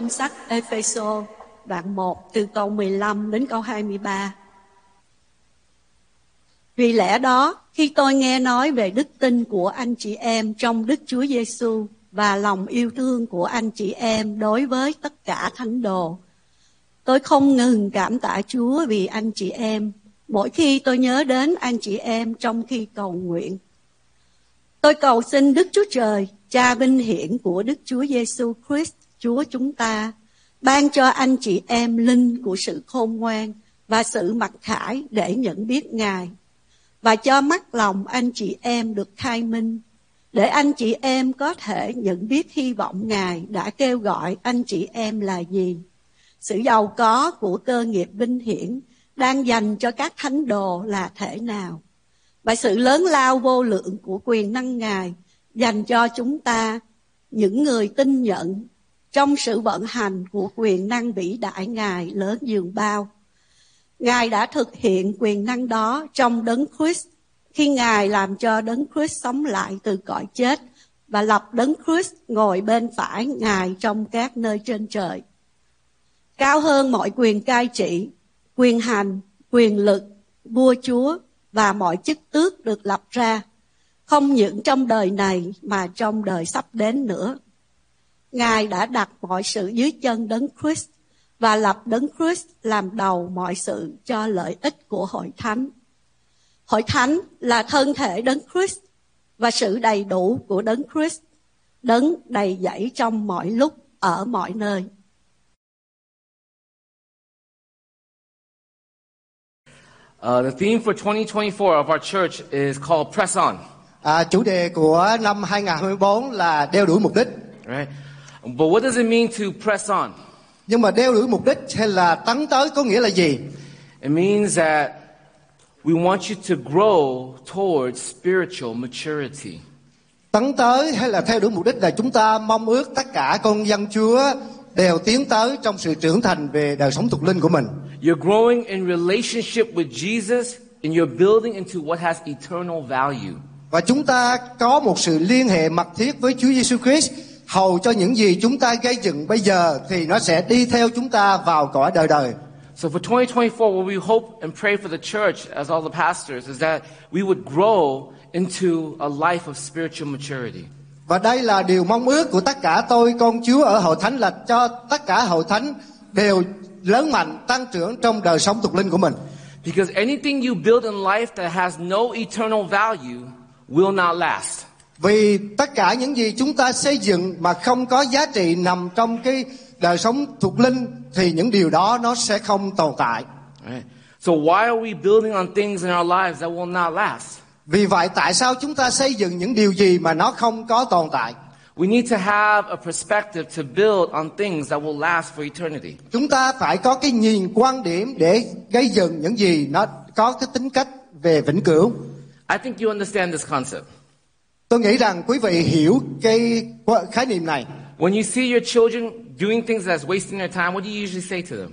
trong sách Epheso đoạn 1 từ câu 15 đến câu 23. Vì lẽ đó, khi tôi nghe nói về đức tin của anh chị em trong Đức Chúa Giêsu và lòng yêu thương của anh chị em đối với tất cả thánh đồ, tôi không ngừng cảm tạ Chúa vì anh chị em mỗi khi tôi nhớ đến anh chị em trong khi cầu nguyện. Tôi cầu xin Đức Chúa Trời, Cha vinh hiển của Đức Chúa Giêsu Christ, Chúa chúng ta, ban cho anh chị em linh của sự khôn ngoan và sự mặc khải để nhận biết Ngài và cho mắt lòng anh chị em được khai minh để anh chị em có thể nhận biết hy vọng Ngài đã kêu gọi anh chị em là gì. Sự giàu có của cơ nghiệp vinh hiển đang dành cho các thánh đồ là thể nào và sự lớn lao vô lượng của quyền năng Ngài dành cho chúng ta, những người tin nhận trong sự vận hành của quyền năng vĩ đại Ngài lớn dường bao. Ngài đã thực hiện quyền năng đó trong đấng Christ khi Ngài làm cho đấng Christ sống lại từ cõi chết và lập đấng Christ ngồi bên phải Ngài trong các nơi trên trời. Cao hơn mọi quyền cai trị, quyền hành, quyền lực, vua chúa và mọi chức tước được lập ra, không những trong đời này mà trong đời sắp đến nữa. Ngài đã đặt mọi sự dưới chân đấng Christ và lập đấng Christ làm đầu mọi sự cho lợi ích của hội thánh. Hội thánh là thân thể đấng Christ và sự đầy đủ của đấng Christ, đấng đầy dẫy trong mọi lúc ở mọi nơi. Uh, the theme for 2024 of our church is called Press On. À, chủ đề của năm 2024 là đeo đuổi mục đích. Right? But what does it mean to press on? Nhưng mà đeo đuổi mục đích hay là tấn tới có nghĩa là gì? It means that we want you to grow towards spiritual maturity. Tấn tới hay là theo đuổi mục đích là chúng ta mong ước tất cả con dân Chúa đều tiến tới trong sự trưởng thành về đời sống thuộc linh của mình. You're growing in relationship with Jesus and you're building into what has eternal value. Và chúng ta có một sự liên hệ mật thiết với Chúa Giêsu Christ hầu cho những gì chúng ta gây dựng bây giờ thì nó sẽ đi theo chúng ta vào cõi đời đời. So for 2024, what we hope and pray for the church as all the pastors is that we would grow into a life of spiritual maturity. Và đây là điều mong ước của tất cả tôi con Chúa ở hội thánh là cho tất cả hội thánh đều lớn mạnh tăng trưởng trong đời sống tục linh của mình. Because anything you build in life that has no eternal value will not last. Vì tất cả những gì chúng ta xây dựng mà không có giá trị nằm trong cái đời sống thuộc linh thì những điều đó nó sẽ không tồn tại. Right? So why are we building on things in our lives that will not last? Vì vậy tại sao chúng ta xây dựng những điều gì mà nó không có tồn tại? We need to have a perspective to build on things that will last for eternity. Chúng ta phải có cái nhìn quan điểm để gây dựng những gì nó có cái tính cách về vĩnh cửu. I think you understand this concept. Tôi nghĩ rằng quý vị hiểu cái khái niệm này. When you see your children doing things that's wasting their time, what do you usually say to them?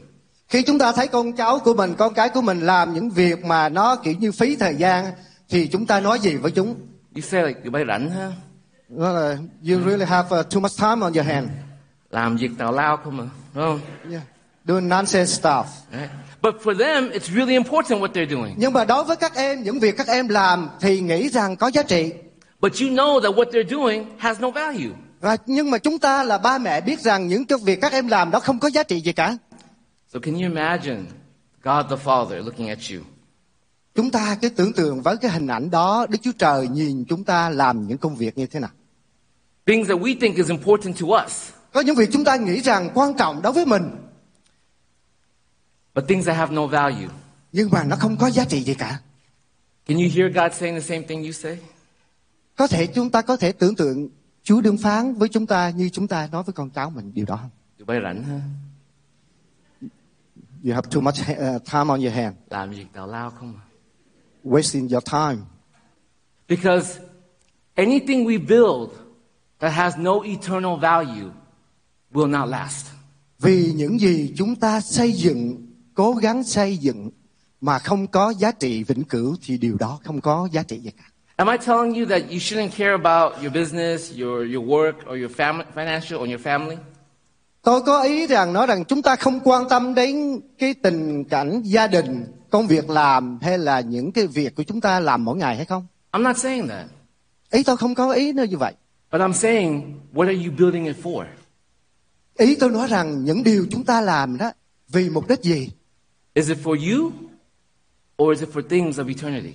Khi chúng ta thấy con cháu của mình, con cái của mình làm những việc mà nó kiểu như phí thời gian thì chúng ta nói gì với chúng? You say like, bay rảnh ha? Đó là you really have uh, too much time on your hand. Làm việc tào lao không mà, đúng không? Yeah. Doing nonsense stuff. Right? But for them, it's really important what they're doing. Nhưng mà đối với các em, những việc các em làm thì nghĩ rằng có giá trị. But you know that what they're doing has no value. Và nhưng mà chúng ta là ba mẹ biết rằng những cái việc các em làm đó không có giá trị gì cả. So can you imagine God the Father looking at you? Chúng ta cứ tưởng tượng với cái hình ảnh đó, Đức Chúa Trời nhìn chúng ta làm những công việc như thế nào. Things that we think is important to us, Có những việc chúng ta nghĩ rằng quan trọng đối với mình, but things that have no value. nhưng mà nó không có giá trị gì cả. Can you hear God saying the same thing you say? Có thể chúng ta có thể tưởng tượng Chúa đương phán với chúng ta như chúng ta nói với con cháu mình điều đó không? Tụi bay rảnh ha? You have too much uh, time on your hand, Làm việc tào lao không à? wasting your time. Because anything we build that has no eternal value will not last. Vì những gì chúng ta xây dựng, cố gắng xây dựng mà không có giá trị vĩnh cửu thì điều đó không có giá trị gì cả. Am I telling you that you shouldn't care about your business, your, your work, or your family, financial, or your family? Tôi có ý rằng nói rằng chúng ta không quan tâm đến cái tình cảnh gia đình, công việc làm hay là những cái việc của chúng ta làm mỗi ngày hay không? I'm not saying that. Ý tôi không có ý nữa như vậy. But I'm saying, what are you building it for? Ý tôi nói rằng những điều chúng ta làm đó vì mục đích gì? Is it for you, or is it for things of eternity?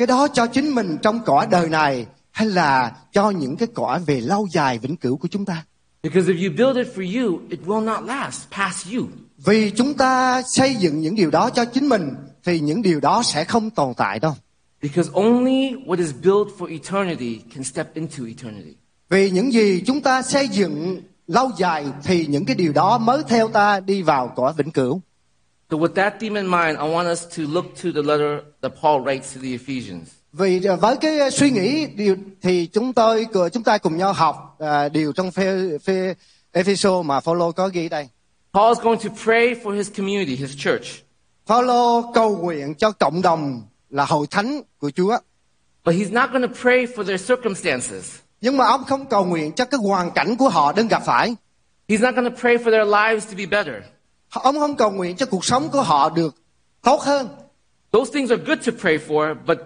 Cái đó cho chính mình trong cõi đời này hay là cho những cái cõi về lâu dài vĩnh cửu của chúng ta? Because if you build it for you, it will not last past you. Vì chúng ta xây dựng những điều đó cho chính mình thì những điều đó sẽ không tồn tại đâu. Because only what is built for eternity can step into eternity. Vì những gì chúng ta xây dựng lâu dài thì những cái điều đó mới theo ta đi vào cõi vĩnh cửu. So with that theme in mind, I want us to look to the letter that Paul writes to the Ephesians. Vì à, với cái à, suy nghĩ điều thì chúng tôi chúng ta cùng nhau học à, điều trong phê phê Ephesos mà Phaolô có ghi đây. Paul is going to pray for his community, his church. Phaolô cầu nguyện cho cộng đồng là hội thánh của Chúa. But he's not going to pray for their circumstances. Nhưng mà ông không cầu nguyện cho cái hoàn cảnh của họ đang gặp phải. He's not going to pray for their lives to be better. Ông không cầu nguyện cho cuộc sống của họ được tốt hơn. Those things are good to pray for, but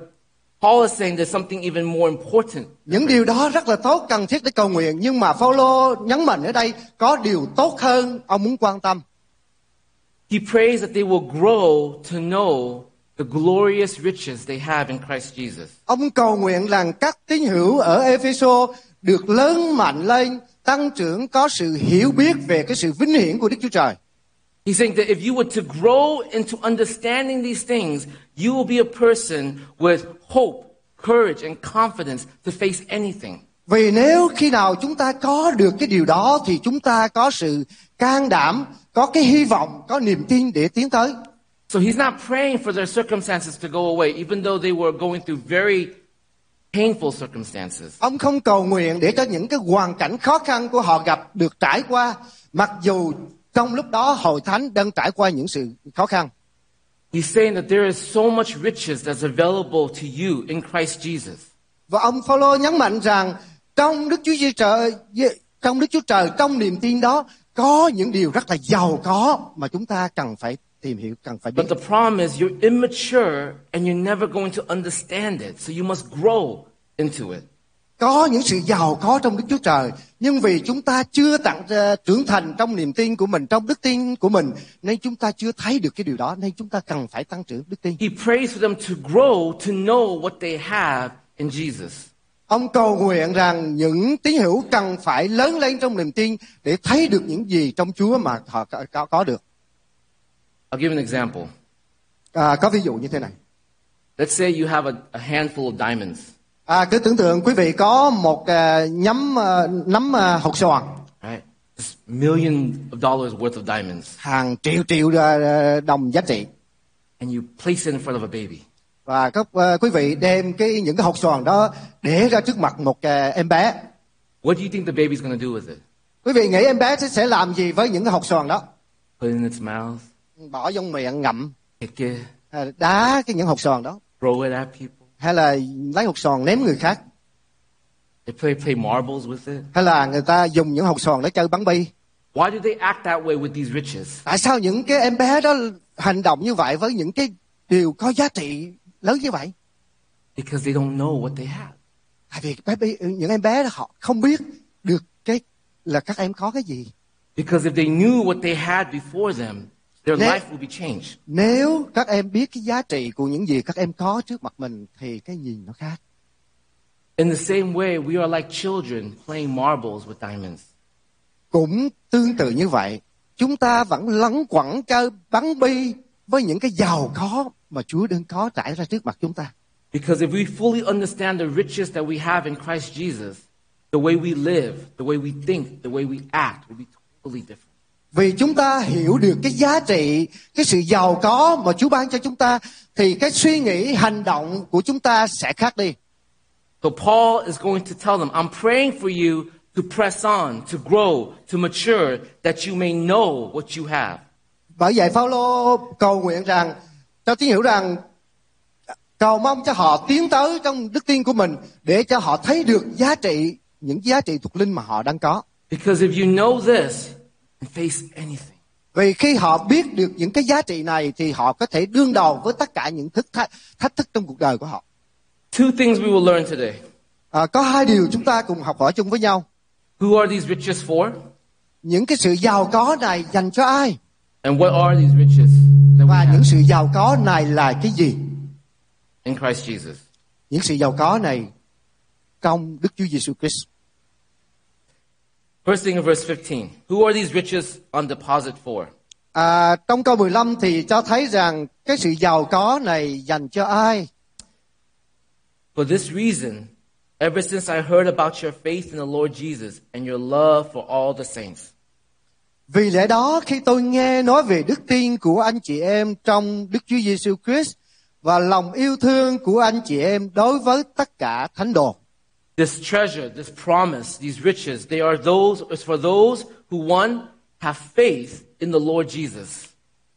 Paul is saying there's something even more important. Những điều đó rất là tốt cần thiết để cầu nguyện nhưng mà Phaolô nhấn mạnh ở đây có điều tốt hơn ông muốn quan tâm. He prays that they will grow to know the glorious riches they have in Christ Jesus. Ông cầu nguyện rằng các tín hữu ở Ephesos được lớn mạnh lên, tăng trưởng có sự hiểu biết về cái sự vinh hiển của Đức Chúa Trời. He's saying that if you were to grow into understanding these things, you will be a person with hope, courage, and confidence to face anything. Vì nếu khi nào chúng ta có được cái điều đó thì chúng ta có sự can đảm, có cái hy vọng, có niềm tin để tiến tới. So he's not praying for their circumstances to go away, even though they were going through very painful circumstances. Ông không cầu nguyện để cho những cái hoàn cảnh khó khăn của họ gặp được trải qua, mặc dù trong lúc đó hội thánh đang trải qua những sự khó khăn. He's saying that there is so much riches that's available to you in Christ Jesus. Và ông Phaolô nhấn mạnh rằng trong Đức Chúa Trời, trong Đức Chúa Trời, trong niềm tin đó có những điều rất là giàu có mà chúng ta cần phải tìm hiểu, cần phải biết. But the problem is you're immature and you're never going to understand it. So you must grow into it. Có những sự giàu có trong Đức Chúa Trời nhưng vì chúng ta chưa tặng ờ, trưởng thành trong niềm tin của mình trong đức tin của mình nên chúng ta chưa thấy được cái điều đó nên chúng ta cần phải tăng trưởng đức tin He prays for them to grow to know what they have in Jesus. ông cầu nguyện rằng những tín hữu cần phải lớn lên trong niềm tin để thấy được những gì trong Chúa mà họ có, có, có được I'll give an example. à, có ví dụ như thế này Let's say you have a, a handful of diamonds, à, cứ tưởng tượng quý vị có một à, nhắm à, nắm à, hột xoàn right? Million of dollars worth of diamonds, hàng triệu triệu à, đồng giá trị. And you place it in front of a baby. và các à, quý vị đem cái những cái hột xoàn đó để ra trước mặt một à, em bé. What do you think the baby's going to do with it? quý vị nghĩ em bé sẽ, làm gì với những cái hột xoàn đó? Put it in its mouth, bỏ trong miệng ngậm. It, đá cái những hột xoàn đó. Throw it at people. Hay là lấy hột xoàn ném người khác They play play marbles with it. hay là người ta dùng những hột xoàn để chơi bắn bi Why do they act that way with these riches? tại sao những cái em bé đó hành động như vậy với những cái điều có giá trị lớn như vậy Because they don't know what they have. tại vì bé những em bé đó họ không biết được cái là các em có cái gì Because if they knew what they had before them, their They- life would be changed. nếu các em biết cái giá trị của những gì các em có trước mặt mình thì cái nhìn nó khác In the same way, we are like children playing marbles with diamonds. cũng tương tự như vậy chúng ta vẫn lắng quẩn chơi bắn bi với những cái giàu có mà Chúa đang có trải ra trước mặt chúng ta Because if we fully understand the riches that we have in Christ Jesus, the way we live, the way we think, the way we act will be totally different. Vì chúng ta hiểu được cái giá trị cái sự giàu có mà Chúa ban cho chúng ta thì cái suy nghĩ hành động của chúng ta sẽ khác đi So Paul is going to tell them, I'm praying for you to press on, to grow, to mature, that you may know what you have. bởi vậy Phaolô cầu nguyện rằng cho tín hiểu rằng cầu mong cho họ tiến tới trong đức tin của mình để cho họ thấy được giá trị những giá trị thuộc linh mà họ đang có Because if you know this face anything, vì khi họ biết được những cái giá trị này thì họ có thể đương đầu với tất cả những thức thách, thách thức trong cuộc đời của họ. Two things we will learn today. à, có hai điều chúng ta cùng học hỏi chung với nhau. Who are these riches for? những cái sự giàu có này dành cho ai? And what are these riches that we và những have sự giàu có này là cái gì? In Christ Jesus? những sự giàu có này trong Đức Chúa Giêsu Christ First thing in verse 15. Who are these riches on deposit for? À, trong câu 15 thì cho thấy rằng cái sự giàu có này dành cho ai? For this reason, ever since I heard about your faith in the Lord Jesus and your love for all the saints, Vì lẽ đó khi tôi nghe nói về đức tin của anh chị em trong Đức Chúa Giêsu Christ và lòng yêu thương của anh chị em đối với tất cả thánh đồ. This treasure, this promise, these riches, they are those, it's for those who one, have faith in the Lord Jesus.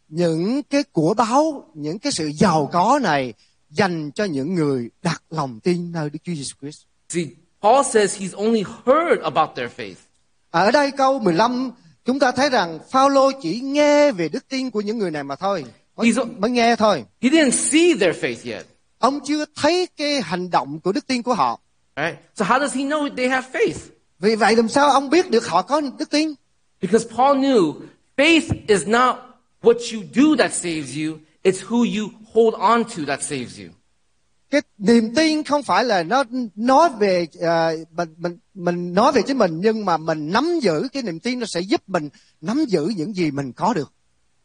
Những cái của báu, những cái sự giàu có này dành cho những người đặt lòng tin nơi Đức Chúa Giêsu Christ. See, Paul says he's only heard about their faith. Ở đây câu 15 chúng ta thấy rằng Phaolô chỉ nghe về đức tin của những người này mà thôi. Mới, He's- mới nghe thôi. He didn't see their faith yet. Ông chưa thấy cái hành động của đức tin của họ. Right? So how does he know they have faith? Vì vậy làm sao ông biết được họ có đức tin? Because Paul knew faith is not what you do that saves you, it's who you hold on to that saves you. Cái niềm tin không phải là nó nói về à, mình mình mình nói về chính mình nhưng mà mình nắm giữ cái niềm tin nó sẽ giúp mình nắm giữ những gì mình có được.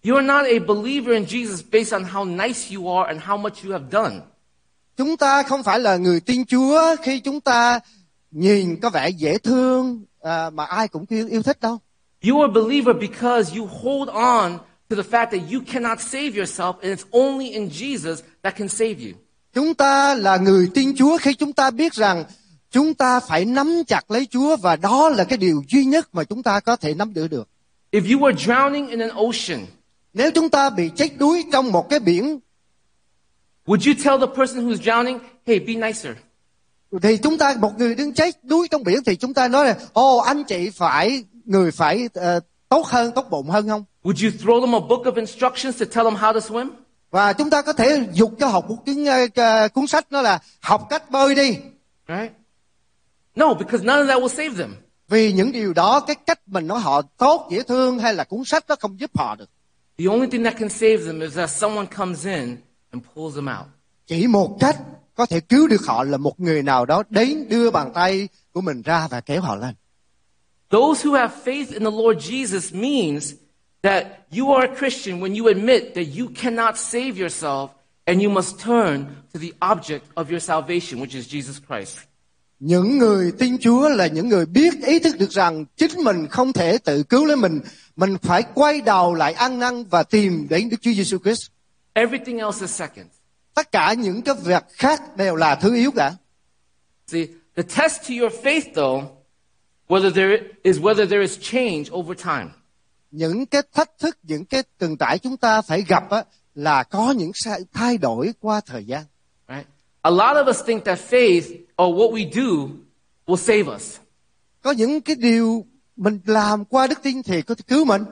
You are not a believer in Jesus based on how nice you are and how much you have done. Chúng ta không phải là người tin Chúa khi chúng ta nhìn có vẻ dễ thương à, mà ai cũng yêu, yêu thích đâu. You are a believer because you hold on to the fact that you cannot save yourself and it's only in Jesus that can save you. Chúng ta là người tin Chúa khi chúng ta biết rằng chúng ta phải nắm chặt lấy Chúa và đó là cái điều duy nhất mà chúng ta có thể nắm giữ được. If you were drowning in an ocean, Nếu chúng ta bị chết đuối trong một cái biển would you tell the person who's drowning, hey, be nicer? thì chúng ta một người đứng chết đuối trong biển thì chúng ta nói là ồ anh chị phải người phải ờ, tốt hơn tốt bụng hơn không Would you throw them a book of instructions to tell them how to swim? và chúng ta có thể dục cho học một cái cái cuốn sách đó là học cách bơi đi Right? No, because none of that will save them. Vì những điều đó, cái cách mình nói họ tốt, dễ thương hay là cuốn sách đó không giúp họ được. The only thing that can save them is that someone comes in and pulls them out. Chỉ một cách có thể cứu được họ là một người nào đó đến đưa bàn tay của mình ra và kéo họ lên. Those who have faith in the Lord Jesus means that you are a Christian when you admit that you cannot save yourself and you must turn to the object of your salvation, which is Jesus Christ. Những người tin Chúa là những người biết ý thức được rằng chính mình không thể tự cứu lấy mình, mình phải quay đầu lại ăn năn và tìm đến Đức Chúa Giêsu Christ. Everything else is second. Tất cả những cái việc khác đều là thứ yếu cả. See, the test to your faith, though, whether there is whether there is change over time. Những cái thách thức, những cái từng trải chúng ta phải gặp á, là có những sai- thay đổi qua thời gian. Right? A lot of us think that faith or what we do will save us. Có những cái điều mình làm qua đức tin thì có thể cứu mình.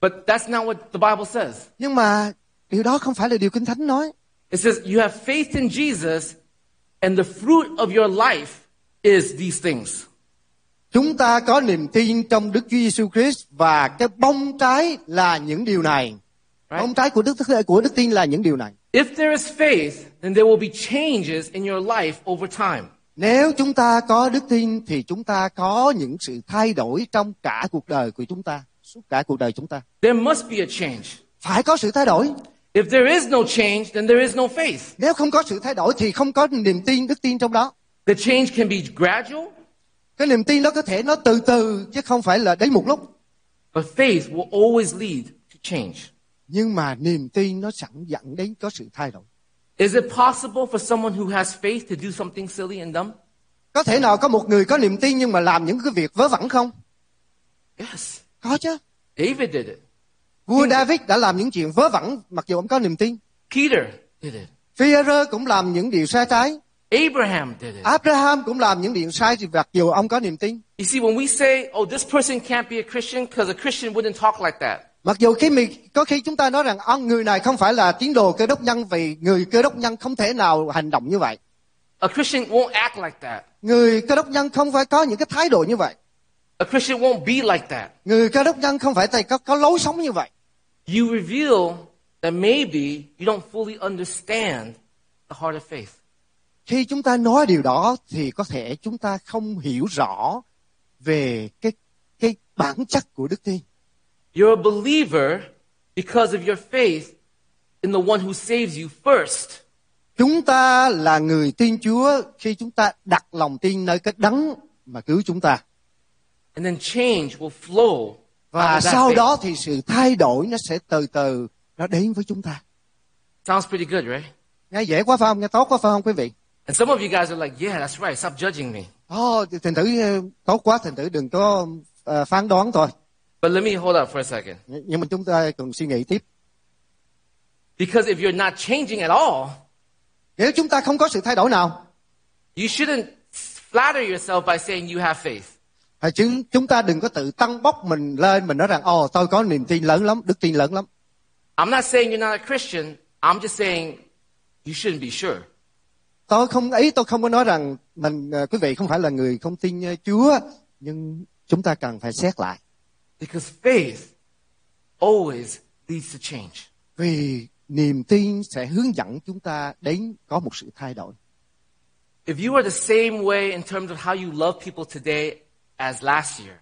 But that's not what the Bible says. Nhưng mà điều đó không phải là điều Kinh Thánh nói. It says you have faith in Jesus, and the fruit of your life is these things. Chúng ta có niềm tin trong Đức Chúa Giêsu Christ và cái bông trái là những điều này. Right? Bông trái của đức của đức tin là những điều này. If there is faith, then there will be changes in your life over time. Nếu chúng ta có đức tin thì chúng ta có những sự thay đổi trong cả cuộc đời của chúng ta, suốt cả cuộc đời chúng ta. There must be a change. Phải có sự thay đổi. If there is no change, then there is no faith. Nếu không có sự thay đổi thì không có niềm tin, đức tin trong đó. The change can be gradual, Cái niềm tin đó có thể nó từ từ chứ không phải là đến một lúc. but faith will always lead to change. Nhưng mà niềm tin nó sẵn dẫn đến có sự thay đổi. Is it possible for someone who has faith to do something silly and dumb? Có thể nào có một người có niềm tin nhưng mà làm những cái việc vớ vẩn không? Yes. Có chứ. David did it. Vua David đã làm những chuyện vớ vẩn mặc dù ông có niềm tin. Peter did it. Phi-e-rơ cũng làm những điều sai trái. Abraham did it. Abraham cũng làm những điều sai mặc dù ông có niềm tin. You see, when we say, oh, this person can't be a Christian because a Christian wouldn't talk like that. Mặc dù khi mình có khi chúng ta nói rằng ông người này không phải là tín đồ cơ đốc nhân vì người cơ đốc nhân không thể nào hành động như vậy. A Christian won't act like that. Người cơ đốc nhân không phải có những cái thái độ như vậy. A Christian won't be like that. Người cơ đốc nhân không phải thầy có, có lối sống như vậy. You reveal that maybe you don't fully understand the heart of faith. Khi chúng ta nói điều đó thì có thể chúng ta không hiểu rõ về cái cái bản chất của đức tin. You're a believer because of your faith in the one who saves you first. Chúng ta là người tin Chúa khi chúng ta đặt lòng tin nơi cái đấng mà cứu chúng ta. And then change will flow. Và sau đó thì sự thay đổi nó sẽ từ từ nó đến với chúng ta. Sounds pretty good, right? Nghe dễ quá phải không? Nghe tốt quá phải không quý vị? And some of you guys are like, yeah, that's right. Stop judging me. Oh, thành thử ờ, tốt quá, thành thử đừng có ờ, phán đoán thôi. But let me hold up for a second. Nhưng mà chúng ta cần suy nghĩ tiếp. Because if you're not changing at all, Nếu chúng ta không có sự thay đổi nào, you shouldn't flatter yourself by saying you have faith. Thì chúng, chúng ta đừng có tự tăng bốc mình lên, mình nói rằng, ồ, tôi có niềm tin lớn lắm, đức tin lớn lắm. I'm not saying you're not a Christian. I'm just saying you shouldn't be sure. Tôi không ý tôi không có nói rằng mình ờ, quý vị không phải là người không tin ờ, Chúa, nhưng chúng ta cần phải xét lại. Because faith always leads to change. Vì niềm tin sẽ hướng dẫn chúng ta đến có một sự thay đổi. If you are the same way in terms of how you love people today as last year,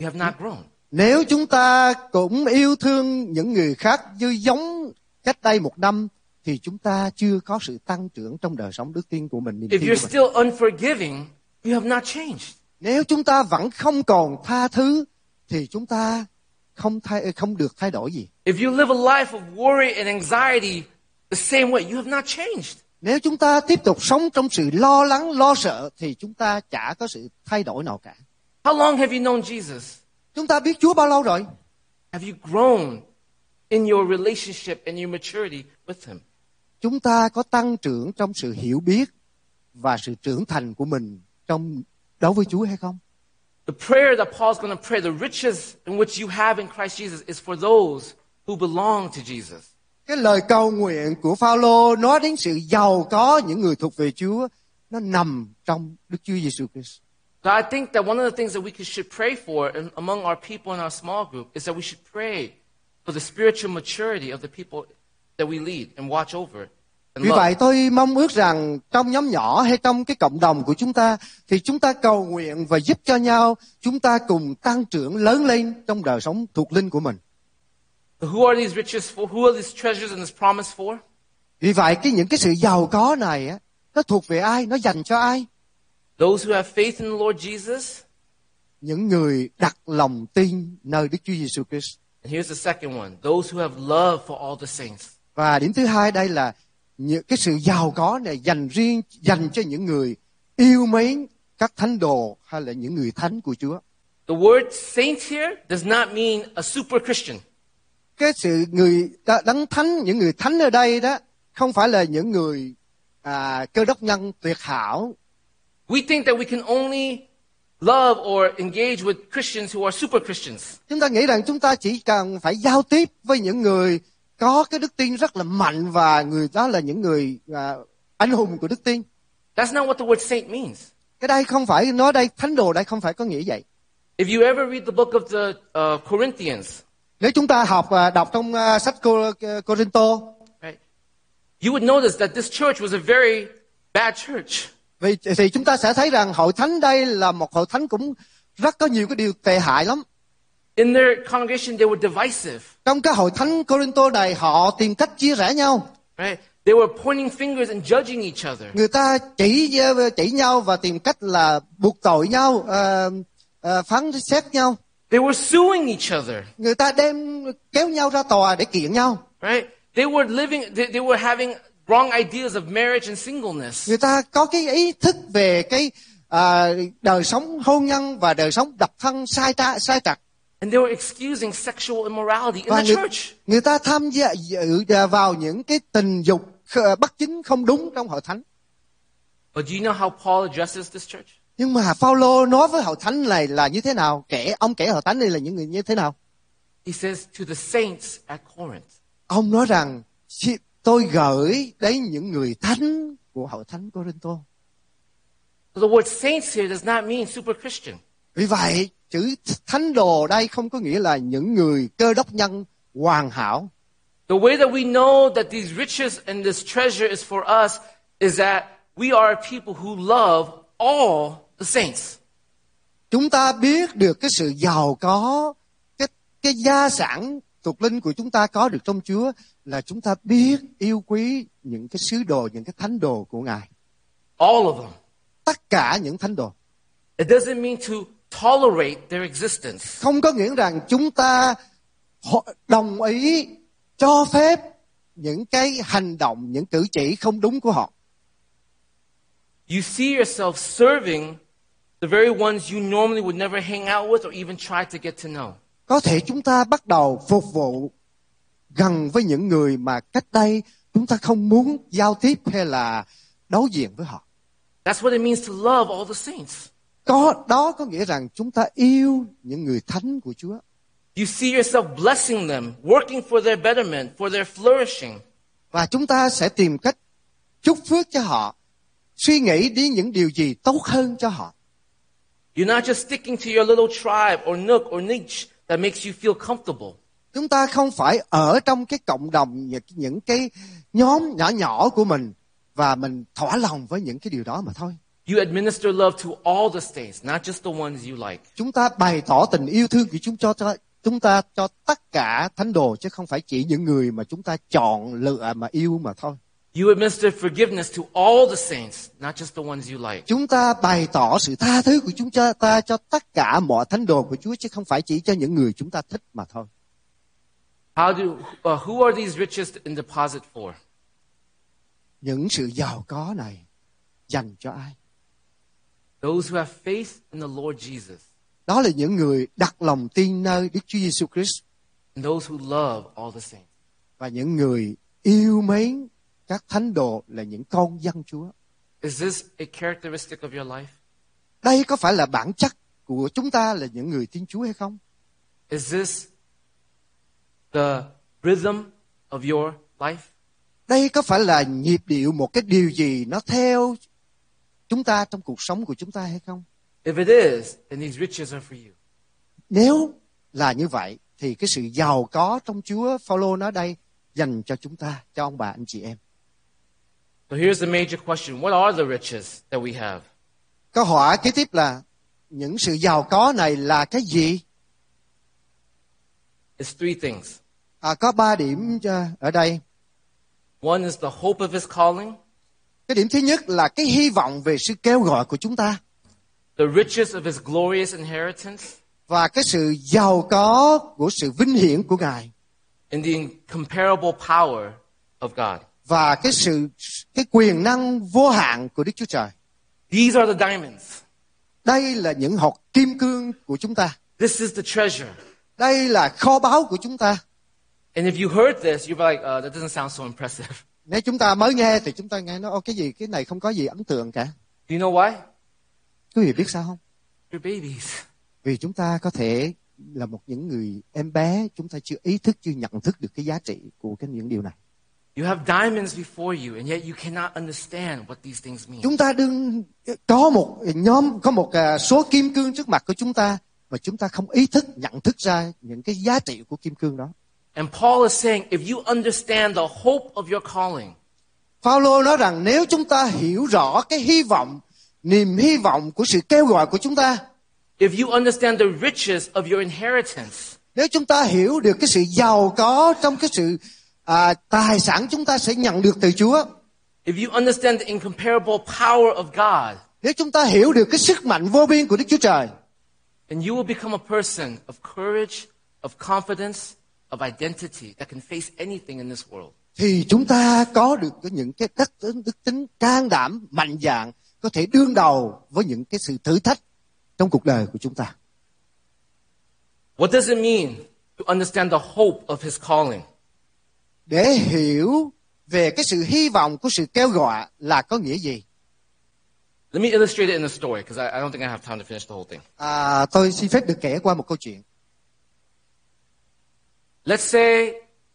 you have not grown. Nếu chúng ta cũng yêu thương những người khác như giống cách đây một năm, thì chúng ta chưa có sự tăng trưởng trong đời sống đức tin của mình. If you're still unforgiving, you have not changed. Nếu chúng ta vẫn không còn tha thứ, thì chúng ta không thay, không được thay đổi gì. If you live a life of worry and anxiety the same way, you have not changed. Nếu chúng ta tiếp tục sống trong sự lo lắng, lo sợ, thì chúng ta chả có sự thay đổi nào cả. How long have you known Jesus? Chúng ta biết Chúa bao lâu rồi? Have you grown in your relationship and your maturity with Him? Chúng ta có tăng trưởng trong sự hiểu biết và sự trưởng thành của mình trong đối với Chúa hay không? The prayer that Paul's going to pray, the riches in which you have in Christ Jesus, is for those who belong to Jesus. Cái lời cầu nguyện của Phaolô nói đến sự giàu có những người thuộc về Chúa nó nằm trong Đức Chúa Giêsu Christ. So I think that one of the things that we should pray for in, among our people in our small group is that we should pray for the spiritual maturity of the people that we lead and watch over and Vì love. vậy tôi mong ước rằng trong nhóm nhỏ hay trong cái cộng đồng của chúng ta thì chúng ta cầu nguyện và giúp cho nhau chúng ta cùng tăng trưởng lớn lên trong đời sống thuộc linh của mình. So who are these riches for? Who are these treasures and this promise for? Vì vậy cái những cái sự giàu có này á nó thuộc về ai? Nó dành cho ai? Those who have faith in the Lord Jesus. Những người đặt lòng tin nơi Đức Chúa Giêsu Christ. And here's the second one. Those who have love for all the saints. Và điểm thứ hai đây là những cái sự giàu có này dành riêng dành cho những người yêu mến các thánh đồ hay là những người thánh của Chúa. The word saint here does not mean a super Christian. cái sự người đấng thánh những người thánh ở đây đó không phải là những người à, cơ đốc nhân tuyệt hảo We think that we can only love or engage with Christians who are super Christians. chúng ta nghĩ rằng chúng ta chỉ cần phải giao tiếp với những người có cái đức tin rất là mạnh và người đó là những người à, anh hùng của đức tin That's not what the word saint means. cái đây không phải nói đây thánh đồ đây không phải có nghĩa vậy If you ever read the book of the uh, Corinthians, nếu chúng ta học à, đọc trong à, sách Cô, Corinto right, you would notice that this church was a very bad church. Vì thì chúng ta sẽ thấy rằng hội thánh đây là một hội thánh cũng rất có nhiều cái điều tệ hại lắm In their congregation, they were divisive. trong cái hội thánh Corinto này họ tìm cách chia rẽ nhau Right? They were pointing fingers and judging each other. người ta chỉ chỉ nhau và tìm cách là buộc tội nhau ờ, ờ, phán xét nhau They were suing each other. người ta đem kéo nhau ra tòa để kiện nhau Right? They were living, they, they were having wrong ideas of marriage and singleness. người ta có cái ý thức về cái à, đời sống hôn nhân và đời sống độc thân sai tra sai trật And they were excusing sexual immorality in và the người, church. người ta tham gia dự vào những cái tình dục ờ, bất chính không đúng trong hội thánh But do you know how Paul addresses this church? nhưng mà Phaolô nói với hội thánh này là như thế nào kẻ ông kẻ hội thánh này là những người như thế nào He says to the saints at Corinth, ông nói rằng "Chị- tôi gửi đến những người thánh của hội thánh Corinto the word saints here does not mean super Christian. vì vậy chữ thánh đồ đây không có nghĩa là những người cơ đốc nhân hoàn hảo The way that we know that these riches and this treasure is for us is that we are people who love all the saints. chúng ta biết được cái sự giàu có cái cái gia sản thuộc linh của chúng ta có được trong Chúa là chúng ta biết yêu quý những cái sứ đồ những cái thánh đồ của Ngài All of them. tất cả những thánh đồ It doesn't mean to tolerate their existence. không có nghĩa rằng chúng ta đồng ý cho phép những cái hành động những cử chỉ không đúng của họ You see yourself serving the very ones you normally would never hang out with or even try to get to know. có thể chúng ta bắt đầu phục vụ gần với những người mà cách đây chúng ta không muốn giao tiếp hay là đối diện với họ That's what it means to love all the saints. có đó có nghĩa rằng chúng ta yêu những người thánh của Chúa You see yourself blessing them, working for their betterment, for their flourishing. và chúng ta sẽ tìm cách chúc phước cho họ suy nghĩ đến những điều gì tốt hơn cho họ You're not just sticking to your little tribe or nook or niche that makes you feel comfortable. Chúng ta không phải ở trong cái cộng đồng những, những cái nhóm nhỏ nhỏ của mình và mình thỏa lòng với những cái điều đó mà thôi You administer love to all the saints, not just the ones you like. chúng ta bày tỏ tình yêu thương của chúng cho, cho chúng ta cho tất cả thánh đồ chứ không phải chỉ những người mà chúng ta chọn lựa mà yêu mà thôi You administer forgiveness to all the saints, not just the ones you like. chúng ta bày tỏ sự tha thứ của chúng ta cho tất cả mọi thánh đồ của Chúa chứ không phải chỉ cho những người chúng ta thích mà thôi How do, uh, who are these riches in deposit for? những sự giàu có này dành cho ai Those who have faith in the Lord Jesus đó là những người đặt lòng tin nơi Đức Chúa Giêsu Christ and those who love all the saints. và những người yêu mến các thánh đồ là những con dân Chúa. Is this a characteristic of your life? Đây có phải là bản chất của chúng ta là những người tin Chúa hay không? Is this the rhythm of your life? Đây có phải là nhịp điệu một cái điều gì nó theo chúng ta trong cuộc sống của chúng ta hay không? If it is, then these riches are for you. Nếu là như vậy thì cái sự giàu có trong Chúa Phaolô nói đây dành cho chúng ta, cho ông bà anh chị em. So here's the major question. What are the riches that we have? Câu hỏi kế tiếp là những sự giàu có này là cái gì? It's three things. À, có ba điểm cho- ở đây. One is the hope of his calling, Cái điểm thứ nhất là cái hy vọng về sự kêu gọi của chúng ta the riches of his glorious inheritance, và cái sự giàu có của sự vinh hiển của Ngài and the incomparable power of God. và cái sự cái quyền năng vô hạn của Đức Chúa Trời. These are the diamonds. Đây là những hột kim cương của chúng ta. This is the treasure. Đây là kho báu của chúng ta. And if you heard this, you'd be like, uh, that doesn't sound so impressive. Nếu chúng ta mới nghe thì chúng ta nghe nó cái gì cái này không có gì ấn tượng cả. Do you know why? Quý vị biết sao không? You're babies. Vì chúng ta có thể là một những người em bé, chúng ta chưa ý thức, chưa nhận thức được cái giá trị của cái những điều này. You have diamonds before you, and yet you cannot understand what these things mean. Chúng ta đừng có một nhóm, có một à, số kim cương trước mặt của chúng ta mà chúng ta không ý thức, nhận thức ra những cái giá trị của kim cương đó. And Paul is saying, if you understand the hope of your calling, Phaolô nói rằng nếu chúng ta hiểu rõ cái hy vọng, niềm hy vọng của sự kêu gọi của chúng ta, if you understand the riches of your inheritance, nếu chúng ta hiểu được cái sự giàu có trong cái sự à, tài sản chúng ta sẽ nhận được từ Chúa, if you understand the incomparable power of God, nếu chúng ta hiểu được cái sức mạnh vô biên của Đức Chúa Trời, then you will become a person of courage, of confidence, of identity that can face anything in this world. thì chúng ta có được những cái đức tính, đức tính can đảm, mạnh dạn, có thể đương đầu với những cái sự thử thách trong cuộc đời của chúng ta. What does it mean to understand the hope of his calling? Để hiểu về cái sự hy vọng của sự kêu gọi là có nghĩa gì? Let me illustrate it in a story because I, I don't think I have time to finish the whole thing. À, tôi xin phép được kể qua một câu chuyện. Let's say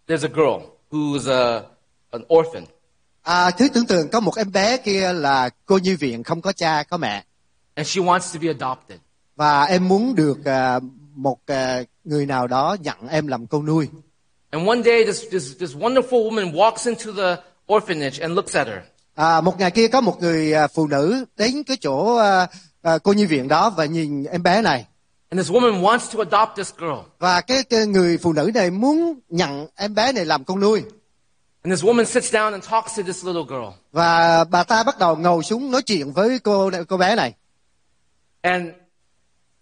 there's a girl who's a, an orphan, À, thứ tưởng tượng có một em bé kia là cô nhi viện không có cha có mẹ and she wants to be adopted. và em muốn được à, một à, người nào đó nhận em làm con nuôi. And one day, this, this, this wonderful woman walks into the orphanage and looks at her. À, một ngày kia có một người à, phụ nữ đến cái chỗ à, à, cô nhi viện đó và nhìn em bé này And this woman wants to adopt this girl. và cái, cái người phụ nữ này muốn nhận em bé này làm con nuôi And this woman sits down and talks to this little girl. và bà ta bắt đầu ngồi xuống nói chuyện với cô cô bé này And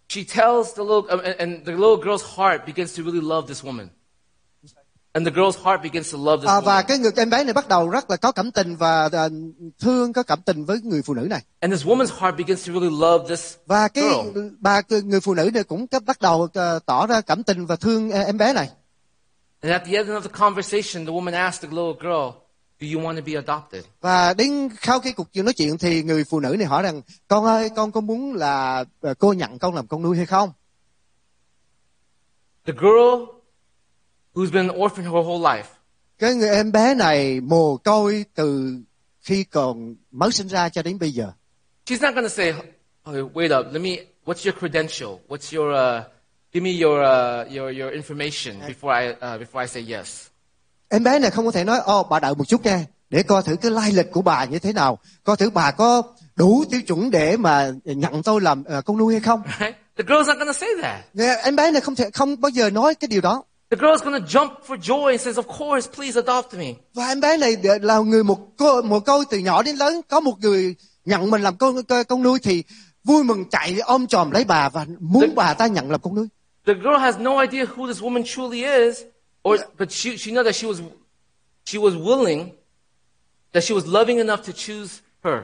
she tells the little, and the little girl's heart begins to really love this woman. And the girl's heart begins to love this à, và woman. cái người em bé này bắt đầu rất là có cảm tình và à, thương có cảm tình với người phụ nữ này And this woman's heart begins to really love this và cái girl. bà người phụ nữ này cũng bắt đầu à, tỏ ra cảm tình và thương à, em bé này And at the end of the conversation, the woman asked the little girl, Do you want to be adopted? và đến sau cái cuộc chuyện nói chuyện thì người phụ nữ này hỏi rằng con ơi con có muốn là cô nhận con làm con nuôi hay không The girl who's been an orphan her whole life cái người em bé này mồ côi từ khi còn mới sinh ra cho đến bây giờ She's not going to say, oh, wait up, let me, what's your credential? What's your, uh, give me your, uh, your, your information before I, uh, before I say yes. em bé này không có thể nói ô bà đợi một chút nha để coi thử cái lai lịch của bà như thế nào coi thử bà có đủ tiêu chuẩn để mà nhận tôi làm à, con nuôi hay không Right? The girl's not going to say that. Em bé này không thể không bao giờ nói cái điều đó The girl's going to jump for joy and says, of course, please adopt me. và em bé này là người một cô một câu từ nhỏ đến lớn có một người nhận mình làm con con, nuôi thì vui mừng chạy ôm chòm lấy bà và muốn Đừng- bà ta nhận làm con nuôi The girl has no idea who this woman truly is, or, but she, she knows that she was, she was willing, that she was loving enough to choose her.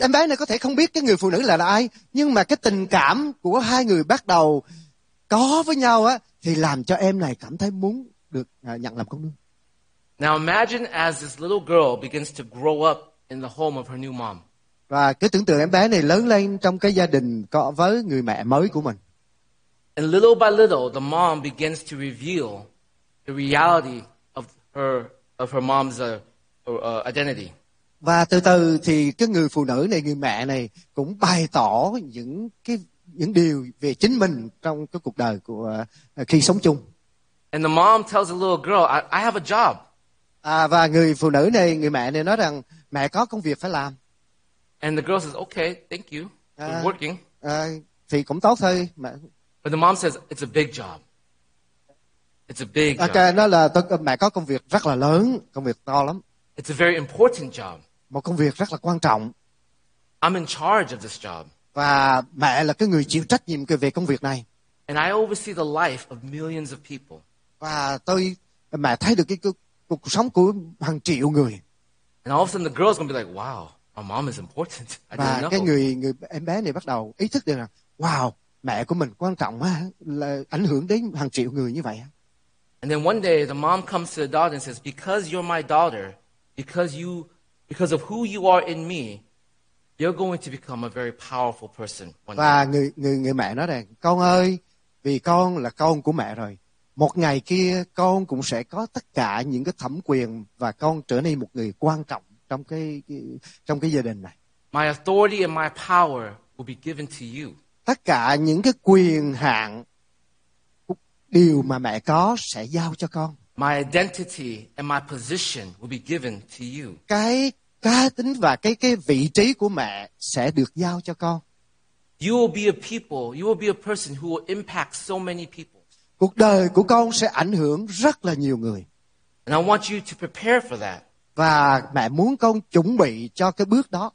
em bé này có thể không biết cái người phụ nữ là, là ai nhưng mà cái tình cảm của hai người bắt đầu có với nhau á thì làm cho em này cảm thấy muốn được à, nhận làm con nuôi Now imagine as this little girl begins to grow up in the home of her new mom. và cái tưởng tượng em bé này lớn lên trong cái gia đình có với người mẹ mới của mình And little by little, the mom begins to reveal the reality of her, of her mom's uh, uh, identity. và từ từ thì cái người phụ nữ này người mẹ này cũng bày tỏ những cái những điều về chính mình trong cái cuộc đời của à, khi sống chung And the mom tells the little girl, I, I have a job. à, và người phụ nữ này người mẹ này nói rằng mẹ có công việc phải làm And the girl says, okay, thank you for Ah. working. à, thì cũng tốt thôi mẹ But the mom says, it's a big job. It's a big job. nó là tôi, mẹ có công việc rất là lớn công việc to lắm It's a very important job. một công việc rất là quan trọng I'm in charge of this job. Và mẹ là cái người chịu trách nhiệm về công việc này And I oversee the life of millions of people. và tôi mẹ thấy được cái, cái cuộc sống của hàng triệu người And all of a sudden, the girl's to be like, wow, my mom is important. I và didn't cái know. người người em bé này bắt đầu ý thức được rằng wow mẹ của mình quan trọng á là ảnh hưởng đến hàng triệu người như vậy. And then one day, the mom comes to the daughter and says, because you're my daughter, because you, because of who you are in me, you're going to become a very powerful person và người người người mẹ nói rằng con ơi vì con là con của mẹ rồi một ngày kia con cũng sẽ có tất cả những cái thẩm quyền và con trở nên một người quan trọng trong cái, cái trong cái gia đình này My authority and my power will be given to you. tất cả những cái quyền hạn điều mà mẹ có sẽ giao cho con My identity and my position will be given to you. cái cá tính và cái cái vị trí của mẹ sẽ được giao cho con You will be a people, you will be a person who will impact so many people. cuộc đời của con sẽ ảnh hưởng rất là nhiều người And I want you to prepare for that. và mẹ muốn con chuẩn bị cho cái bước đó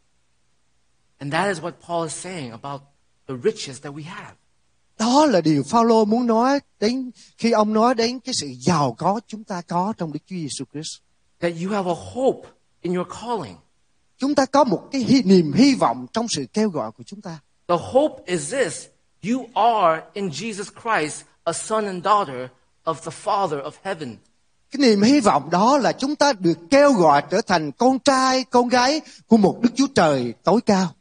And that is what Paul is saying about the riches that we have. đó là điều Phaolô muốn nói đến khi ông nói đến cái sự giàu có chúng ta có trong Đức Chúa Giêsu Christ. That you have a hope in your calling. Chúng ta có một cái hy, niềm hy vọng trong sự kêu gọi của chúng ta. The hope is this you are in Jesus Christ a son and daughter of the Father of heaven. Cái niềm hy vọng đó là chúng ta được kêu gọi trở thành con trai, con gái của một Đức Chúa Trời tối cao.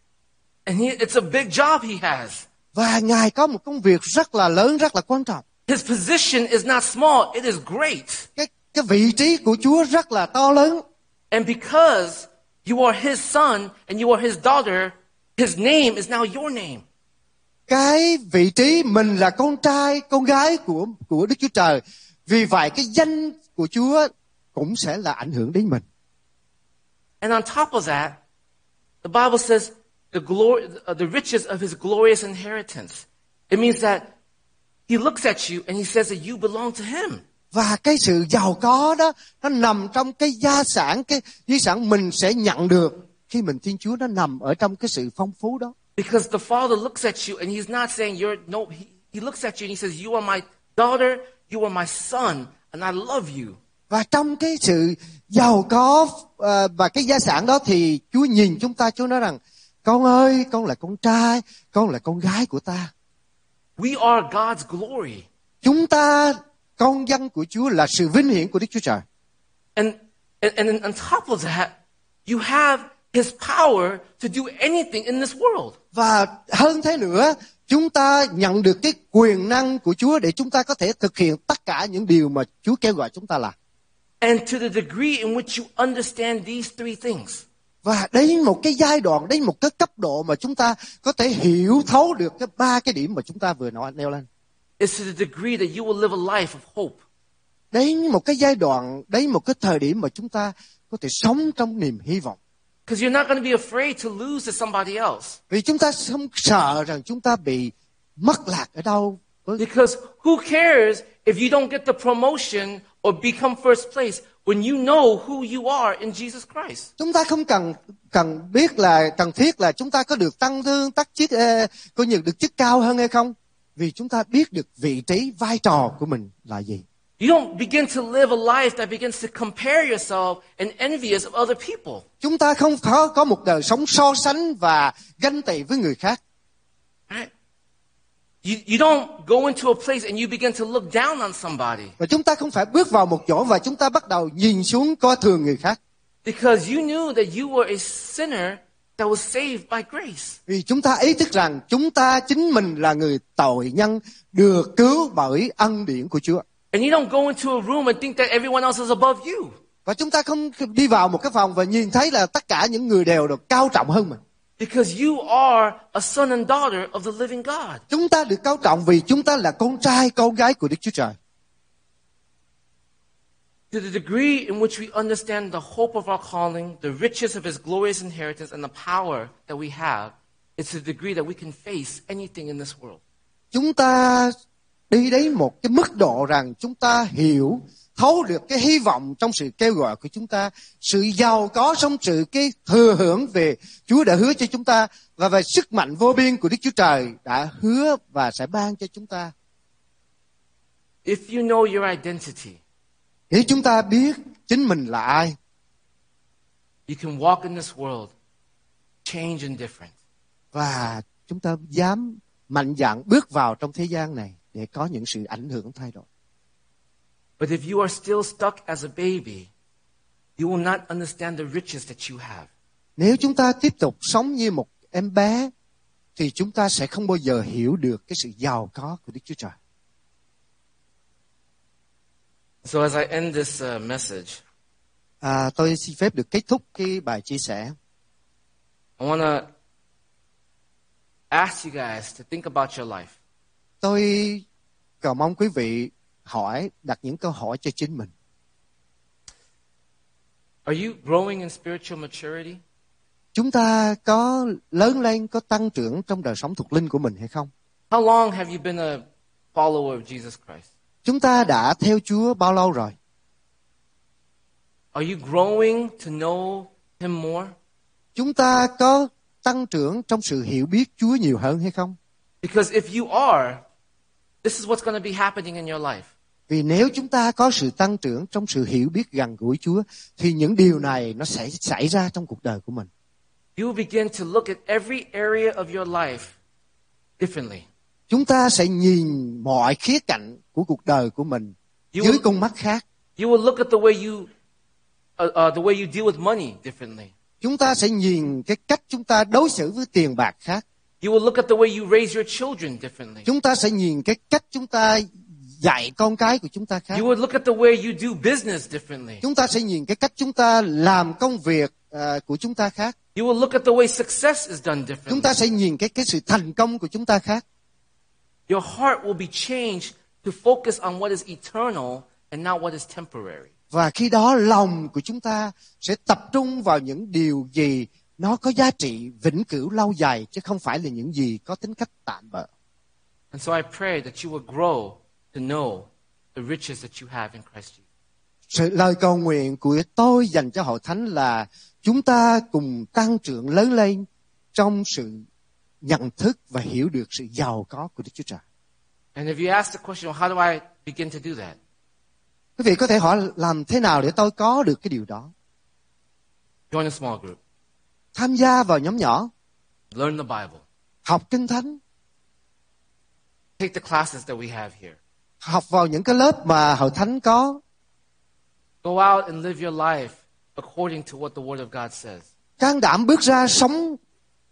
And he, it's a big job he has. Và Ngài có một công việc rất là lớn, rất là quan trọng. His position is not small, it is great. Cái, cái vị trí của Chúa rất là to lớn. And because you are his son and you are his daughter, his name is now your name. Cái vị trí mình là con trai, con gái của của Đức Chúa Trời. Vì vậy cái danh của Chúa cũng sẽ là ảnh hưởng đến mình. And on top of that, the Bible says the glory, uh, the riches of his glorious inheritance. It means that he looks at you and he says that you belong to him. Và cái sự giàu có đó nó nằm trong cái gia sản cái di sản mình sẽ nhận được khi mình Thiên Chúa nó nằm ở trong cái sự phong phú đó. Because the Father looks at you and he's not saying you're, no, he, he looks at you and he says, you are my daughter, you are my son, and I love you. Và trong cái sự giàu có ờ, và cái gia sản đó thì Chúa nhìn chúng ta Chúa nói rằng con ơi con là con trai con là con gái của ta. We are God's glory. Chúng ta con dân của Chúa là sự vinh hiển của Đức Chúa Trời. And, and, and on top of that, you have his power to do anything in this world. Và hơn thế nữa, chúng ta nhận được cái quyền năng của Chúa để chúng ta có thể thực hiện tất cả những điều mà Chúa kêu gọi chúng ta làm. And to the degree in which you understand these three things, Và đến một cái giai đoạn, đến một cái cấp độ mà chúng ta có thể hiểu thấu được cái ba cái điểm mà chúng ta vừa nói nêu lên. Is to the degree that you will live a life of hope. Đến một cái giai đoạn, đến một cái thời điểm mà chúng ta có thể sống trong niềm hy vọng. Because you're not going to be afraid to lose to somebody else. Vì chúng ta không sợ rằng chúng ta bị mất lạc ở đâu. Because who cares if you don't get the promotion or become first place when you know who you are in Jesus Christ? Chúng ta không cần cần biết là cần thiết là chúng ta có được tăng lương, tắc chức, uh, có nhận được chức cao hơn hay không. Vì chúng ta biết được vị trí, vai trò của mình là gì. You don't begin to live a life that begins to compare yourself and envious of other people. Chúng ta không có có một đời sống so sánh và ganh tị với người khác. Right? You, you don't go into a place and you begin to look down on somebody Và chúng ta không phải bước vào một chỗ và chúng ta bắt đầu nhìn xuống coi thường người khác. because you knew that you were a sinner that was saved by grace. Vì chúng ta ý thức rằng chúng ta chính mình là người tội nhân được cứu bởi ân điển của Chúa. And you don't go into a room and think that everyone else is above you. và chúng ta không đi vào một cái phòng và nhìn thấy là tất cả những người đều được cao trọng hơn mình Because you are a son and daughter of the living God. chúng ta được cao trọng vì chúng ta là con trai con gái của Đức Chúa Trời To the degree in which we understand the hope of our calling, the riches of His glorious inheritance, and the power that we have, it's the degree that we can face anything in this world. chúng ta đi đến một cái mức độ rằng chúng ta hiểu thấu được cái hy vọng trong sự kêu gọi của chúng ta sự giàu có trong sự cái thừa hưởng về Chúa đã hứa cho chúng ta và về sức mạnh vô biên của Đức Chúa Trời đã hứa và sẽ ban cho chúng ta If you know your identity, nếu chúng ta biết chính mình là ai you can walk in this world, change and different. và chúng ta dám mạnh dạn bước vào trong thế gian này để có những sự ảnh hưởng thay đổi But if you are still stuck as a baby, you will not understand the riches that you have. nếu chúng ta tiếp tục sống như một em bé thì chúng ta sẽ không bao giờ hiểu được cái sự giàu có của Đức Chúa Trời So as I end this uh, message, À, tôi xin phép được kết thúc cái bài chia sẻ. I want to ask you guys to think about your life. Tôi cầu mong quý vị hỏi, đặt những câu hỏi cho chính mình. Are you growing in spiritual maturity? Chúng ta có lớn lên, có tăng trưởng trong đời sống thuộc linh của mình hay không? How long have you been a follower of Jesus Christ? Chúng ta đã theo Chúa bao lâu rồi? Are you growing to know Him more? Chúng ta có tăng trưởng trong sự hiểu biết Chúa nhiều hơn hay không? Because if you are, this is what's going to be happening in your life. Vì nếu chúng ta có sự tăng trưởng trong sự hiểu biết gần gũi Chúa, thì những điều này nó sẽ xảy ra trong cuộc đời của mình. You begin to look at every area of your life differently. Chúng ta sẽ nhìn mọi khía cạnh của cuộc đời của mình You dưới will, con mắt khác. you will look at the way you, uh, uh, the way you deal with money differently. Chúng ta sẽ nhìn cái cách chúng ta đối xử với tiền bạc khác. You will look at the way you raise your children differently. Chúng ta sẽ nhìn cái cách chúng ta dạy con cái của chúng ta khác. You would look at the way you do business differently. Chúng ta sẽ nhìn cái cách chúng ta làm công việc à, của chúng ta khác. You will look at the way success is done Chúng differently. ta sẽ nhìn cái cái sự thành công của chúng ta khác. Your heart will be changed to focus on what is eternal and not what is temporary. Và khi đó lòng của chúng ta sẽ tập trung vào những điều gì nó có giá trị vĩnh cửu lâu dài chứ không phải là những gì có tính cách tạm bợ. And so I pray that you will grow to know the riches that you have in Christ Jesus. Sự lời cầu nguyện của tôi dành cho hội thánh là chúng ta cùng tăng trưởng lớn lên trong sự nhận thức và hiểu được sự giàu có của Đức Chúa Trời. And if you ask the question, well, how do I begin to do that? Quý vị có thể hỏi làm thế nào để tôi có được cái điều đó? Join a small group. Tham gia vào nhóm nhỏ, Learn the Bible. học kinh thánh, Take the classes that we have here. học vào những cái lớp mà hội thánh có, Go out and live your life according to what the Word of God says. can đảm bước ra sống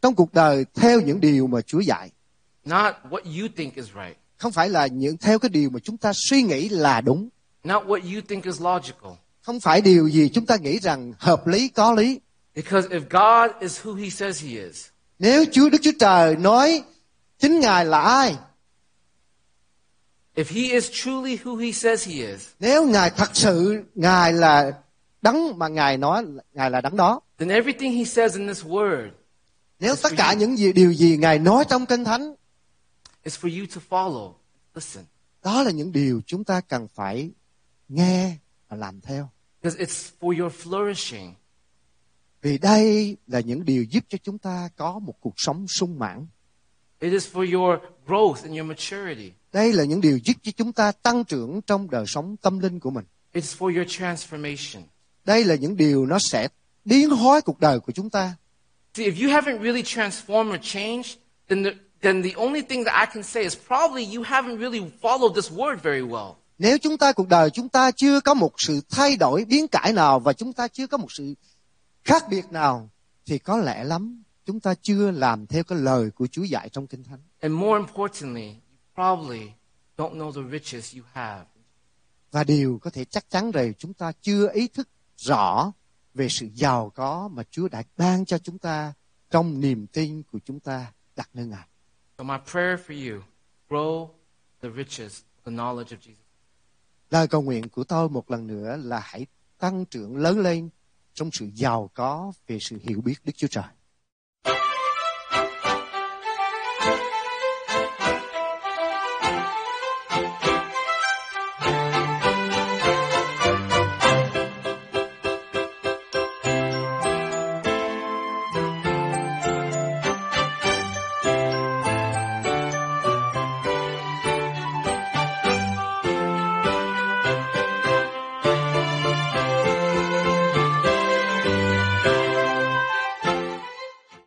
trong cuộc đời theo những điều mà Chúa dạy. Not what you think is right. Không phải là những theo cái điều mà chúng ta suy nghĩ là đúng. Not what you think is logical. Không phải điều gì chúng ta nghĩ rằng hợp lý có lý. Because if God is who He says He is, Nếu Chúa Đức Chúa Trời nói chính Ngài là ai, if He is truly who He says He is, nếu Ngài thật sự Ngài là đấng mà Ngài nói Ngài là đấng đó, then everything He says in this Word nếu tất cả những gì, điều gì Ngài nói trong kinh thánh, is for you to follow. Listen. đó là những điều chúng ta cần phải nghe và làm theo. Because it's for your flourishing. Vì đây là những điều giúp cho chúng ta có một cuộc sống sung mãn. It is for your growth and your maturity. Đây là những điều giúp cho chúng ta tăng trưởng trong đời sống tâm linh của mình. It's for your transformation. Đây là những điều nó sẽ biến hóa cuộc đời của chúng ta. See, if you haven't really transformed or changed, then the, then the only thing that I can say is probably you haven't really followed this word very well. Nếu chúng ta cuộc đời chúng ta chưa có một sự thay đổi biến cải nào và chúng ta chưa có một sự khác biệt nào thì có lẽ lắm chúng ta chưa làm theo cái lời của Chúa dạy trong Kinh Thánh. And more importantly, you probably don't know the riches you have. Và điều có thể chắc chắn rằng chúng ta chưa ý thức rõ về sự giàu có mà Chúa đã ban cho chúng ta trong niềm tin của chúng ta đặt nơi Ngài. So my prayer for you, grow the riches, the knowledge of Jesus. Lời cầu nguyện của tôi một lần nữa là hãy tăng trưởng lớn lên trong sự giàu có về sự hiểu biết Đức Chúa Trời.